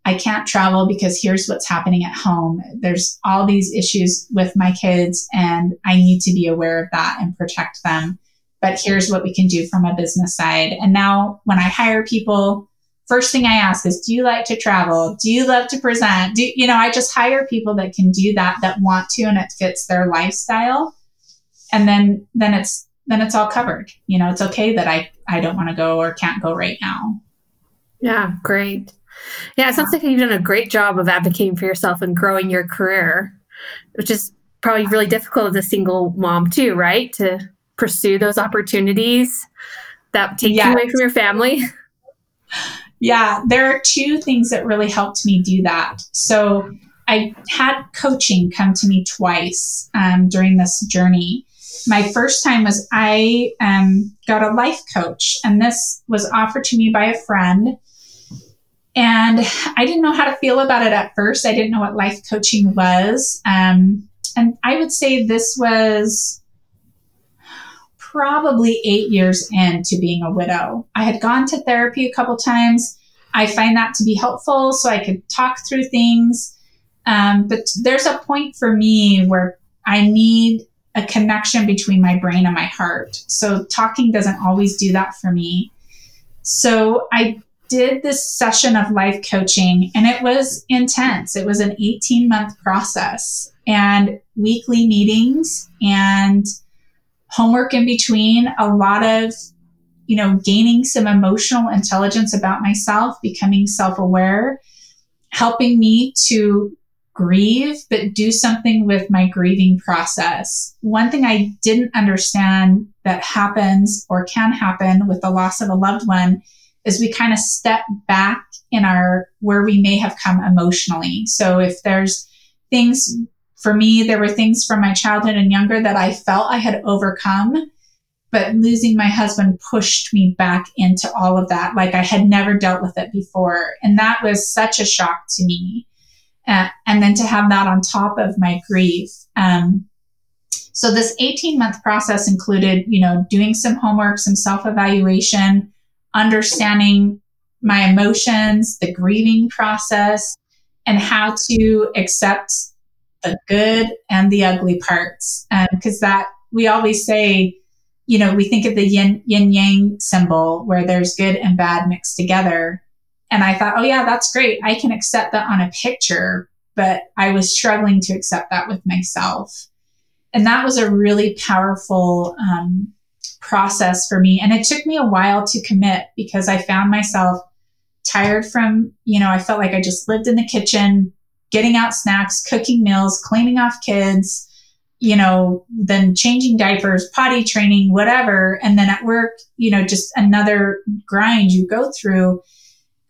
I can't travel because here's what's happening at home. There's all these issues with my kids, and I need to be aware of that and protect them. But here's what we can do from a business side. And now, when I hire people, first thing I ask is, Do you like to travel? Do you love to present? Do you know? I just hire people that can do that, that want to, and it fits their lifestyle. And then, then it's then it's all covered. You know, it's okay that I I don't want to go or can't go right now. Yeah, great. Yeah, it sounds like you've done a great job of advocating for yourself and growing your career, which is probably really difficult as a single mom too, right? To pursue those opportunities that take yes. you away from your family. <laughs> Yeah, there are two things that really helped me do that. So I had coaching come to me twice um, during this journey. My first time was I um, got a life coach, and this was offered to me by a friend and I didn't know how to feel about it at first. I didn't know what life coaching was. Um, and I would say this was probably eight years into being a widow. I had gone to therapy a couple times. I find that to be helpful so I could talk through things. Um, but there's a point for me where I need a connection between my brain and my heart. So talking doesn't always do that for me. So I did this session of life coaching and it was intense. It was an 18 month process and weekly meetings and homework in between, a lot of, you know, gaining some emotional intelligence about myself, becoming self aware, helping me to grieve, but do something with my grieving process. One thing I didn't understand that happens or can happen with the loss of a loved one is we kind of step back in our where we may have come emotionally. So if there's things for me, there were things from my childhood and younger that I felt I had overcome, but losing my husband pushed me back into all of that. Like I had never dealt with it before. And that was such a shock to me. Uh, and then to have that on top of my grief. Um, so this 18 month process included, you know, doing some homework, some self evaluation, understanding my emotions, the grieving process, and how to accept the good and the ugly parts. Because um, that we always say, you know, we think of the yin, yin yang symbol where there's good and bad mixed together. And I thought, oh, yeah, that's great. I can accept that on a picture. But I was struggling to accept that with myself. And that was a really powerful um, process for me. And it took me a while to commit because I found myself tired from, you know, I felt like I just lived in the kitchen, getting out snacks, cooking meals, cleaning off kids, you know, then changing diapers, potty training, whatever. And then at work, you know, just another grind you go through.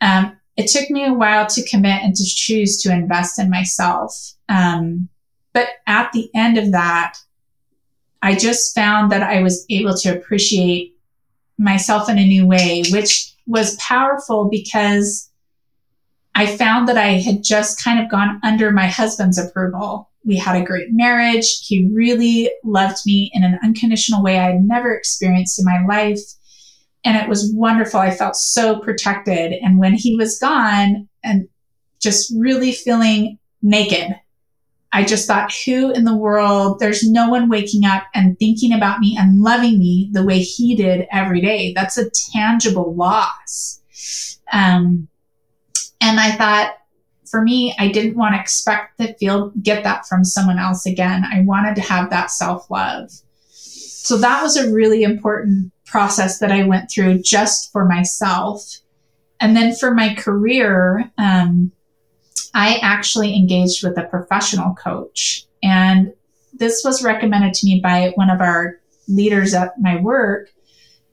Um, it took me a while to commit and to choose to invest in myself. Um, but at the end of that, I just found that I was able to appreciate myself in a new way, which was powerful because I found that I had just kind of gone under my husband's approval. We had a great marriage. He really loved me in an unconditional way I had never experienced in my life. And it was wonderful. I felt so protected. And when he was gone and just really feeling naked, I just thought, who in the world? There's no one waking up and thinking about me and loving me the way he did every day. That's a tangible loss. Um, and I thought, for me, I didn't want to expect to feel get that from someone else again. I wanted to have that self love. So that was a really important process that I went through just for myself. And then for my career, um, I actually engaged with a professional coach. And this was recommended to me by one of our leaders at my work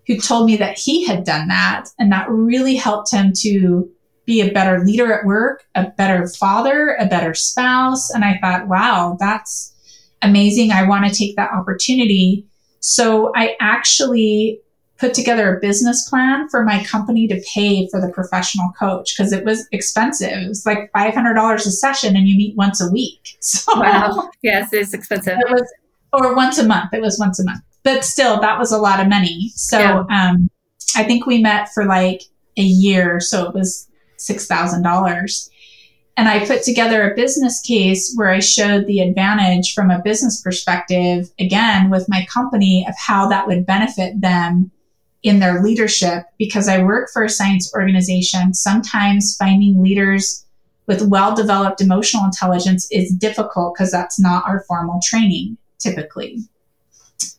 who told me that he had done that. And that really helped him to be a better leader at work, a better father, a better spouse. And I thought, wow, that's amazing. I want to take that opportunity. So I actually put together a business plan for my company to pay for the professional coach because it was expensive. It was like $500 a session and you meet once a week. <laughs> So wow. Yes, it's expensive. It was, or once a month. It was once a month, but still that was a lot of money. So, yeah. um, I think we met for like a year. So it was $6,000. And I put together a business case where I showed the advantage from a business perspective, again, with my company of how that would benefit them in their leadership because I work for a science organization. Sometimes finding leaders with well developed emotional intelligence is difficult because that's not our formal training typically.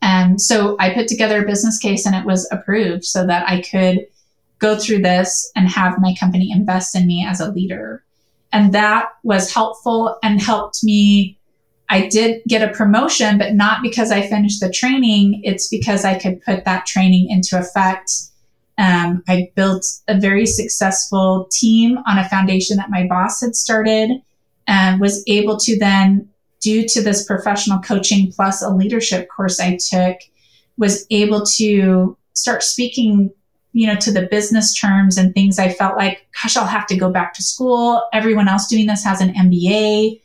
And so I put together a business case and it was approved so that I could go through this and have my company invest in me as a leader. And that was helpful and helped me I did get a promotion, but not because I finished the training. It's because I could put that training into effect. Um, I built a very successful team on a foundation that my boss had started and was able to then, due to this professional coaching plus a leadership course I took, was able to start speaking you know to the business terms and things i felt like gosh i'll have to go back to school everyone else doing this has an mba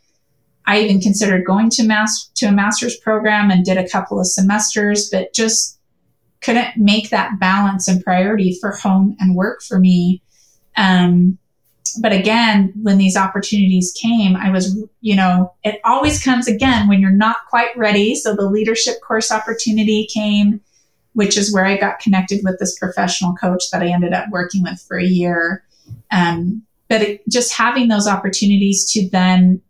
I even considered going to mass to a master's program and did a couple of semesters, but just couldn't make that balance and priority for home and work for me. Um, but again, when these opportunities came, I was, you know, it always comes again when you're not quite ready. So the leadership course opportunity came, which is where I got connected with this professional coach that I ended up working with for a year. Um, but it, just having those opportunities to then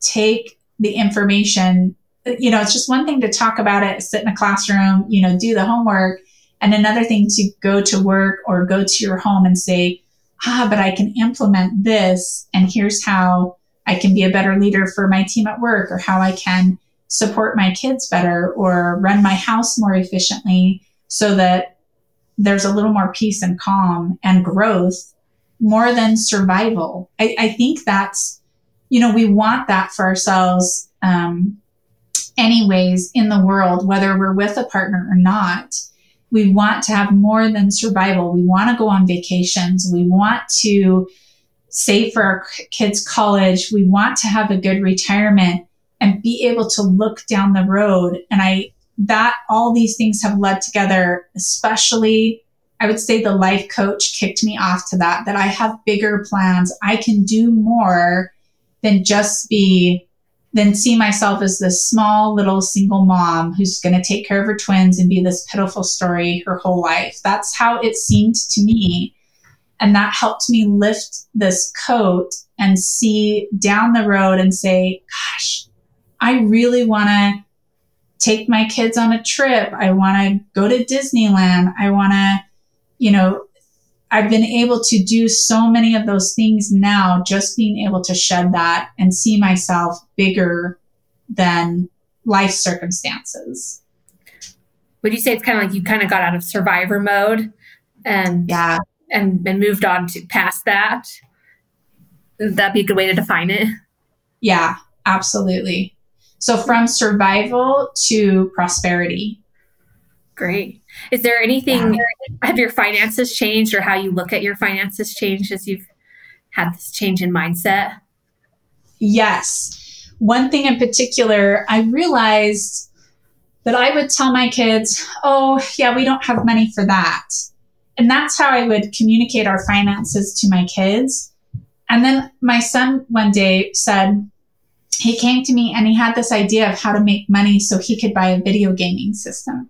take the information. You know, it's just one thing to talk about it, sit in a classroom, you know, do the homework, and another thing to go to work or go to your home and say, ah, but I can implement this, and here's how I can be a better leader for my team at work, or how I can support my kids better, or run my house more efficiently so that there's a little more peace and calm and growth more than survival. I, I think that's you know, we want that for ourselves, um, anyways, in the world, whether we're with a partner or not. We want to have more than survival. We want to go on vacations. We want to save for our kids' college. We want to have a good retirement and be able to look down the road. And I, that all these things have led together, especially I would say the life coach kicked me off to that, that I have bigger plans. I can do more than just be than see myself as this small little single mom who's going to take care of her twins and be this pitiful story her whole life. That's how it seemed to me. And that helped me lift this coat and see down the road and say, gosh, I really want to take my kids on a trip. I want to go to Disneyland. I want to, you know, I've been able to do so many of those things now, just being able to shed that and see myself bigger than life circumstances. Would you say it's kind of like you kind of got out of survivor mode and yeah and and moved on to past that? Would that be a good way to define it? Yeah, absolutely. So from survival to prosperity. Great. Is there anything, yeah. have your finances changed or how you look at your finances changed as you've had this change in mindset? Yes. One thing in particular, I realized that I would tell my kids, oh, yeah, we don't have money for that. And that's how I would communicate our finances to my kids. And then my son one day said, he came to me and he had this idea of how to make money so he could buy a video gaming system.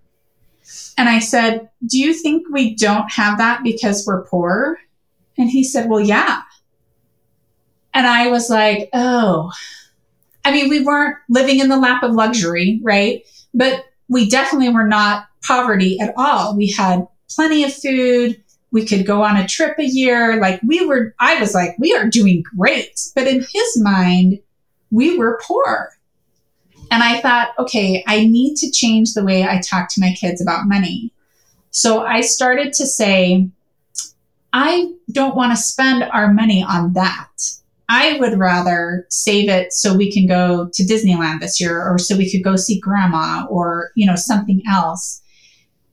And I said, Do you think we don't have that because we're poor? And he said, Well, yeah. And I was like, Oh, I mean, we weren't living in the lap of luxury, right? But we definitely were not poverty at all. We had plenty of food. We could go on a trip a year. Like we were, I was like, we are doing great. But in his mind, we were poor. And I thought, okay, I need to change the way I talk to my kids about money. So I started to say, I don't want to spend our money on that. I would rather save it so we can go to Disneyland this year or so we could go see grandma or, you know, something else.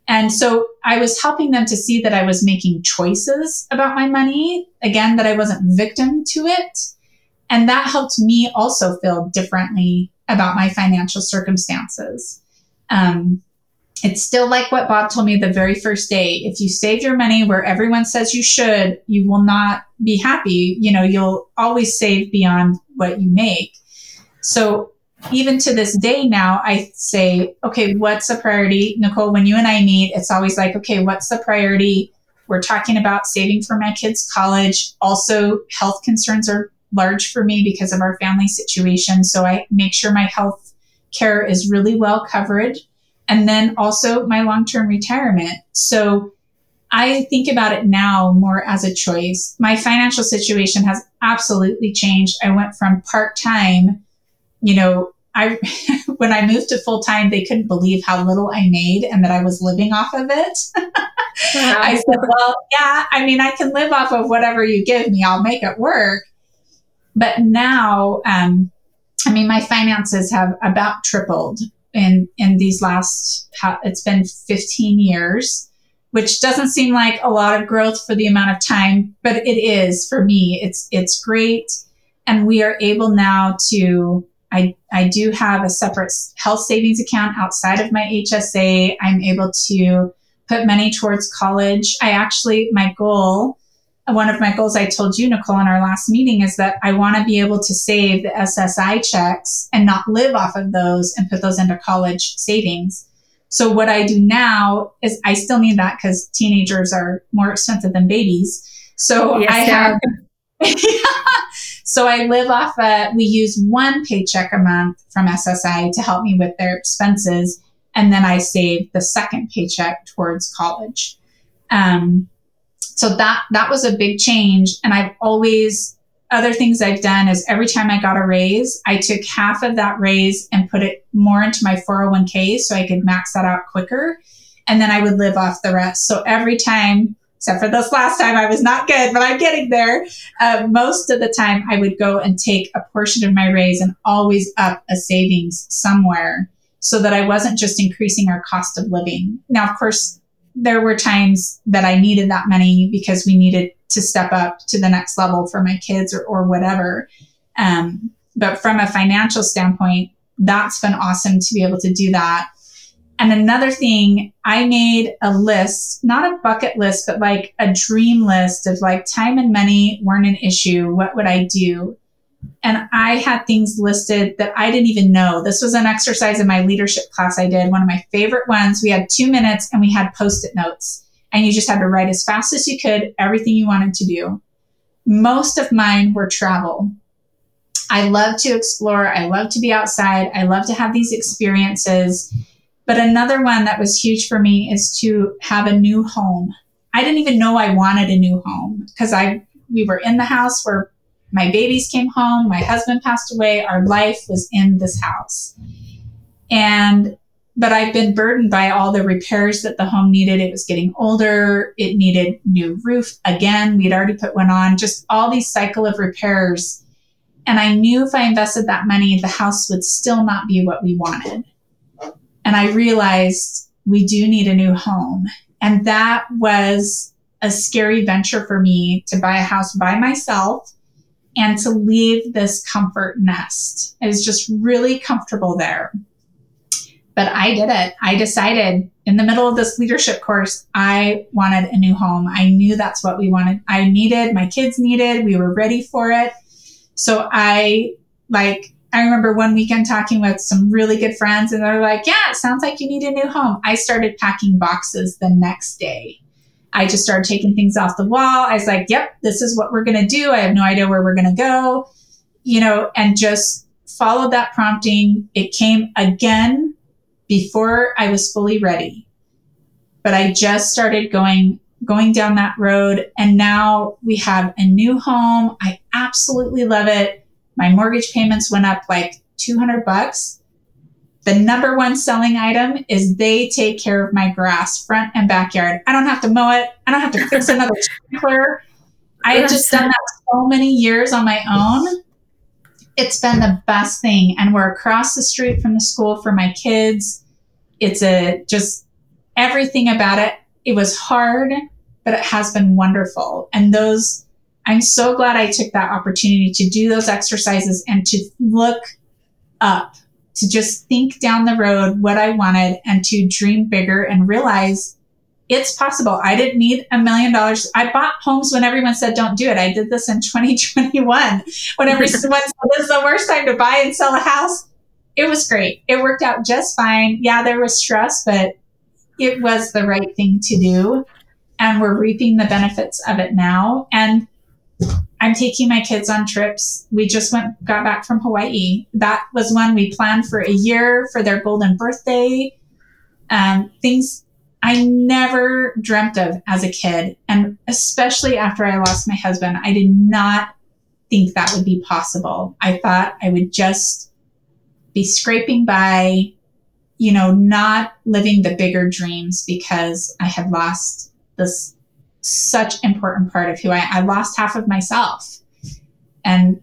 And so I was helping them to see that I was making choices about my money. Again, that I wasn't victim to it. And that helped me also feel differently about my financial circumstances. Um, it's still like what Bob told me the very first day. If you save your money where everyone says you should, you will not be happy. You know, you'll always save beyond what you make. So even to this day now, I say, okay, what's the priority? Nicole, when you and I meet, it's always like, okay, what's the priority? We're talking about saving for my kids' college. Also, health concerns are large for me because of our family situation. So I make sure my health care is really well covered. And then also my long term retirement. So I think about it now more as a choice. My financial situation has absolutely changed. I went from part time, you know, I <laughs> when I moved to full time, they couldn't believe how little I made and that I was living off of it. <laughs> wow. I said, "Well, yeah, I mean, I can live off of whatever you give me. I'll make it work." But now, um, I mean, my finances have about tripled in in these last. It's been 15 years, which doesn't seem like a lot of growth for the amount of time, but it is for me. It's it's great, and we are able now to. I, I do have a separate health savings account outside of my HSA. I'm able to put money towards college. I actually, my goal one of my goals I told you, Nicole, in our last meeting is that I want to be able to save the SSI checks and not live off of those and put those into college savings. So what I do now is I still need that because teenagers are more expensive than babies. So yes, I have, <laughs> so I live off, a, we use one paycheck a month from SSI to help me with their expenses. And then I save the second paycheck towards college. Um, so that that was a big change. And i've always other things i've done is every time i got a raise i took half of that raise and put it more into my 401k so i could max that out quicker. And then i would live off the rest. So every time except for this last time i was not good but i'm getting there. Uh, most of the time i would go and take a portion of my raise and always up a savings somewhere so that i wasn't just increasing our cost of living. Now of course there were times that I needed that money because we needed to step up to the next level for my kids or, or whatever. Um, but from a financial standpoint, that's been awesome to be able to do that. And another thing, I made a list, not a bucket list, but like a dream list of like time and money weren't an issue. What would I do? And I had things listed that I didn't even know. This was an exercise in my leadership class I did, one of my favorite ones. We had two minutes and we had post it notes, and you just had to write as fast as you could everything you wanted to do. Most of mine were travel. I love to explore, I love to be outside, I love to have these experiences. But another one that was huge for me is to have a new home. I didn't even know I wanted a new home because I we were in the house where my babies came home, my husband passed away, our life was in this house. And but I've been burdened by all the repairs that the home needed. It was getting older. It needed new roof again. We'd already put one on. Just all these cycle of repairs. And I knew if I invested that money, the house would still not be what we wanted. And I realized we do need a new home. And that was a scary venture for me to buy a house by myself and to leave this comfort nest. I was just really comfortable there. But I did it. I decided in the middle of this leadership course, I wanted a new home. I knew that's what we wanted. I needed, my kids needed, we were ready for it. So I like, I remember one weekend talking with some really good friends and they're like, yeah, it sounds like you need a new home. I started packing boxes the next day. I just started taking things off the wall. I was like, yep, this is what we're going to do. I have no idea where we're going to go, you know, and just followed that prompting. It came again before I was fully ready. But I just started going going down that road and now we have a new home. I absolutely love it. My mortgage payments went up like 200 bucks. The number one selling item is they take care of my grass, front and backyard. I don't have to mow it. I don't have to fix another <laughs> sprinkler. I have just done that so many years on my own. It's been the best thing. And we're across the street from the school for my kids it's a just everything about it. It was hard, but it has been wonderful. And those, I'm so glad I took that opportunity to do those exercises and to look up, to just think down the road what I wanted and to dream bigger and realize it's possible. I didn't need a million dollars. I bought homes when everyone said don't do it. I did this in <laughs> 2021 when everyone <laughs> said this is the worst time to buy and sell a house it was great. It worked out just fine. Yeah, there was stress, but it was the right thing to do. And we're reaping the benefits of it now. And I'm taking my kids on trips. We just went, got back from Hawaii. That was one we planned for a year for their golden birthday. Um, things I never dreamt of as a kid. And especially after I lost my husband, I did not think that would be possible. I thought I would just be scraping by, you know, not living the bigger dreams because I had lost this such important part of who I, I lost half of myself. And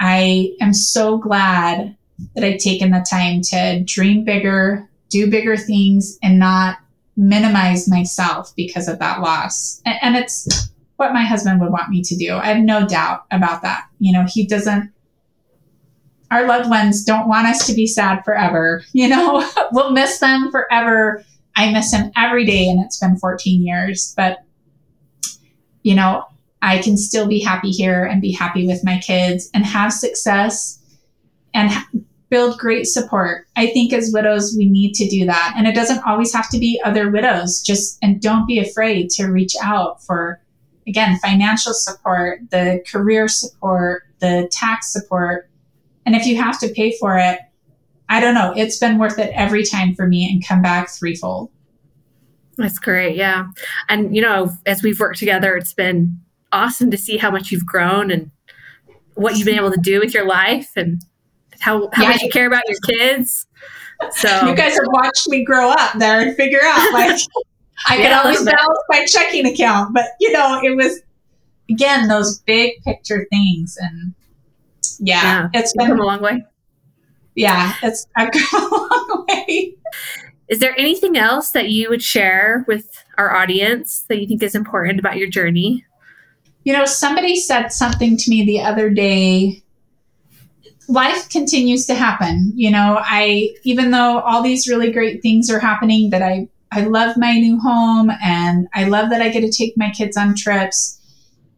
I am so glad that I've taken the time to dream bigger, do bigger things, and not minimize myself because of that loss. And, and, it's what my husband would want me to do. I have no doubt about that. You know, he doesn't our loved ones don't want us to be sad forever. <laughs> You know, we'll miss them forever. I miss him every day, and it's been 14 years. But, you know, I can still be happy here and be happy with my kids and have success and ha- build great support. I think as widows, we need to do that. And it doesn't always have to be other widows. Just, and don't be afraid to reach out for, again, financial support, the career support, the tax support and if you have to pay for it, I don't know, it's been worth it every time for me and come back threefold. That's great. Yeah. And, you know, as we've worked together, it's been awesome to see how much you've grown and what you've been able to do with your life and how, how yeah, much you care about your kids. So you guys have watched me grow up there and figure out like <laughs> I yeah, could always balance my checking account, but you know, it was again those big picture things and yeah, yeah. it's been come a long way. Yeah, it's I've come a long way. Is there anything else that you would share with our audience that you think is important about your journey? You know, somebody said something to me the other day. Life continues to happen. You know, I even though all these really great things are happening that I I love my new home and I love that I get to take my kids on trips.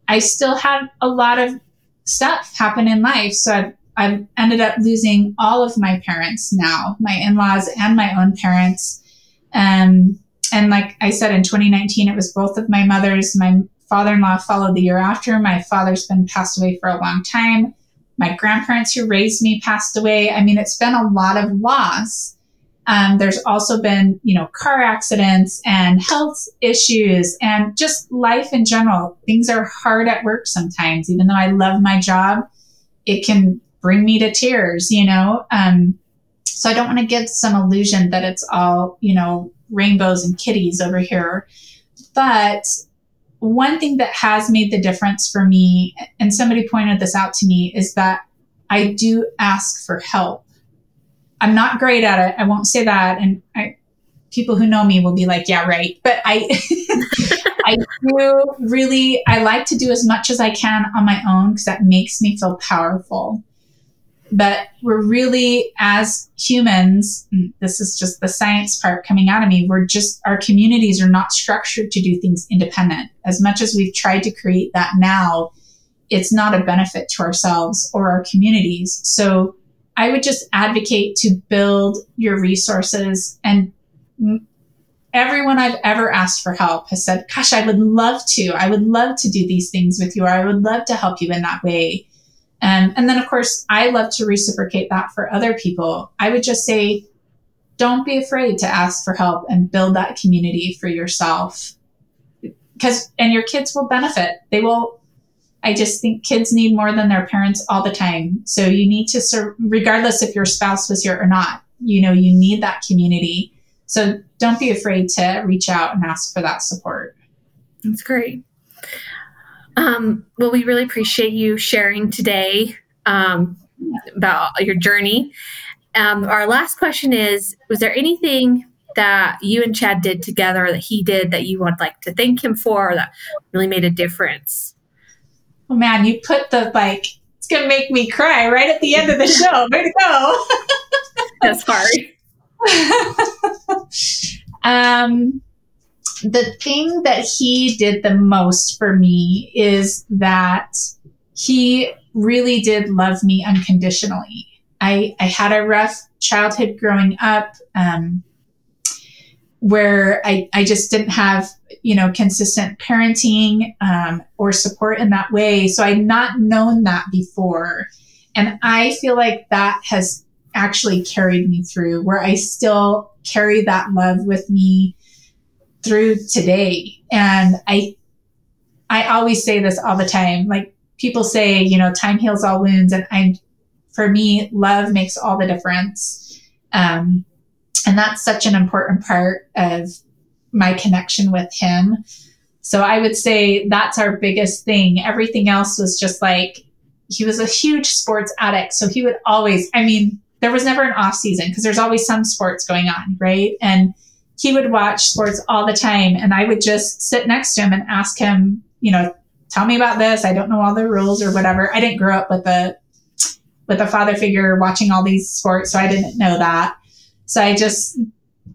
I still have a lot of stuff happen in life. So I've, I've ended up losing all of my parents now, my in laws and my own parents. Um, and like I said, in 2019, it was both of my mothers. My father in law followed the year after. My father's been passed away for a long time. My grandparents who raised me passed away. I mean, it's been a lot of loss. Um, there's also been, you know, car accidents and health issues and just life in general. Things are hard at work sometimes, even though I love my job, it can bring me to tears, you know? Um, So I don't want to give some illusion that it's all, you know, rainbows and kitties over here. But one thing that has made the difference for me, and somebody pointed this out to me, is that I do ask for help. I'm not great at it. I won't say that. And I, people who know me will be like, yeah, right. But I, <laughs> I do really, I like to do as much as I can on my own because that makes me feel powerful. But we're really, as humans, this is just the science part coming out of me. We're just, our communities are not structured to do things independent. As much as we've tried to create that now, it's not a benefit to ourselves or our communities. So I would just advocate to build your resources and everyone I've ever asked for help has said, gosh, I would love to. I would love to do these things with you, or I would love to help you in that way. Um, and then, of course, I love to reciprocate that for other people. I would just say, don't be afraid to ask for help and build that community for yourself. Because, and your kids will benefit. They will. I just think kids need more than their parents all the time. So you need to regardless if your spouse was here or not, you know, you need that community. So don't be afraid to reach out and ask for that support. That's great. Um, well, we really appreciate you sharing today um, about your journey. Um, our last question is Was there anything that you and Chad did together that he did that you would like to thank him for that really made a difference? Oh man, you put the like, it's going to make me cry right at the end of the show. <laughs> Way to go. That's hard. <laughs> um, the thing that he did the most for me is that he really did love me unconditionally. I, I had a rough childhood growing up um, where I, I just didn't have, you know, consistent parenting um, or support in that way. So I'd not known that before. And I feel like that has actually carried me through, where I still carry that love with me through today. And I, I always say this all the time. Like people say, you know, time heals all wounds. And I, for me, love makes all the difference. Um, and that's such an important part of my connection with him. So I would say that's our biggest thing. Everything else was just like, he was a huge sports addict. So he would always, I mean, there was never an off season because there's always some sports going on, right? And he would watch sports all the time and I would just sit next to him and ask him, you know, tell me about this. I don't know all the rules or whatever. I didn't grow up with a with a father figure watching all these sports, so I didn't know that. So I just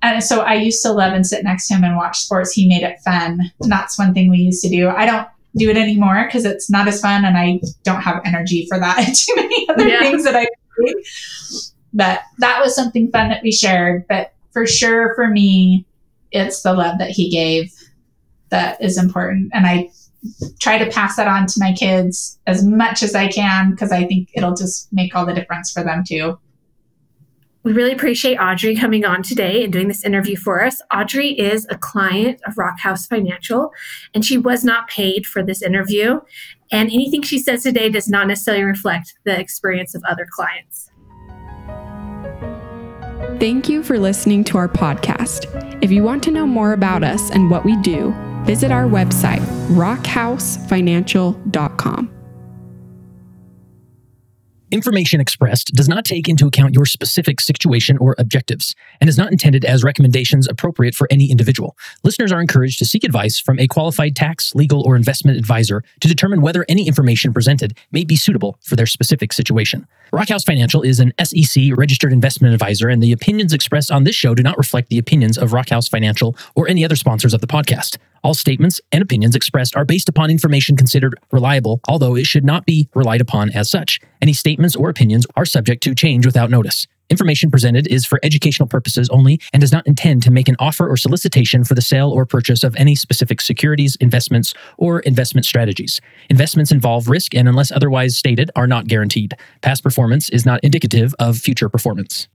and so I used to love and sit next to him and watch sports. He made it fun. And that's one thing we used to do. I don't do it anymore because it's not as fun and I don't have energy for that. <laughs> Too many other yeah. things that I do. But that was something fun that we shared. But for sure, for me, it's the love that he gave that is important. And I try to pass that on to my kids as much as I can because I think it'll just make all the difference for them too. We really appreciate Audrey coming on today and doing this interview for us. Audrey is a client of Rockhouse Financial, and she was not paid for this interview. And anything she says today does not necessarily reflect the experience of other clients. Thank you for listening to our podcast. If you want to know more about us and what we do, visit our website, rockhousefinancial.com. Information expressed does not take into account your specific situation or objectives and is not intended as recommendations appropriate for any individual. Listeners are encouraged to seek advice from a qualified tax, legal, or investment advisor to determine whether any information presented may be suitable for their specific situation. Rockhouse Financial is an SEC registered investment advisor, and the opinions expressed on this show do not reflect the opinions of Rockhouse Financial or any other sponsors of the podcast. All statements and opinions expressed are based upon information considered reliable, although it should not be relied upon as such. Any statements or opinions are subject to change without notice. Information presented is for educational purposes only and does not intend to make an offer or solicitation for the sale or purchase of any specific securities, investments, or investment strategies. Investments involve risk and, unless otherwise stated, are not guaranteed. Past performance is not indicative of future performance.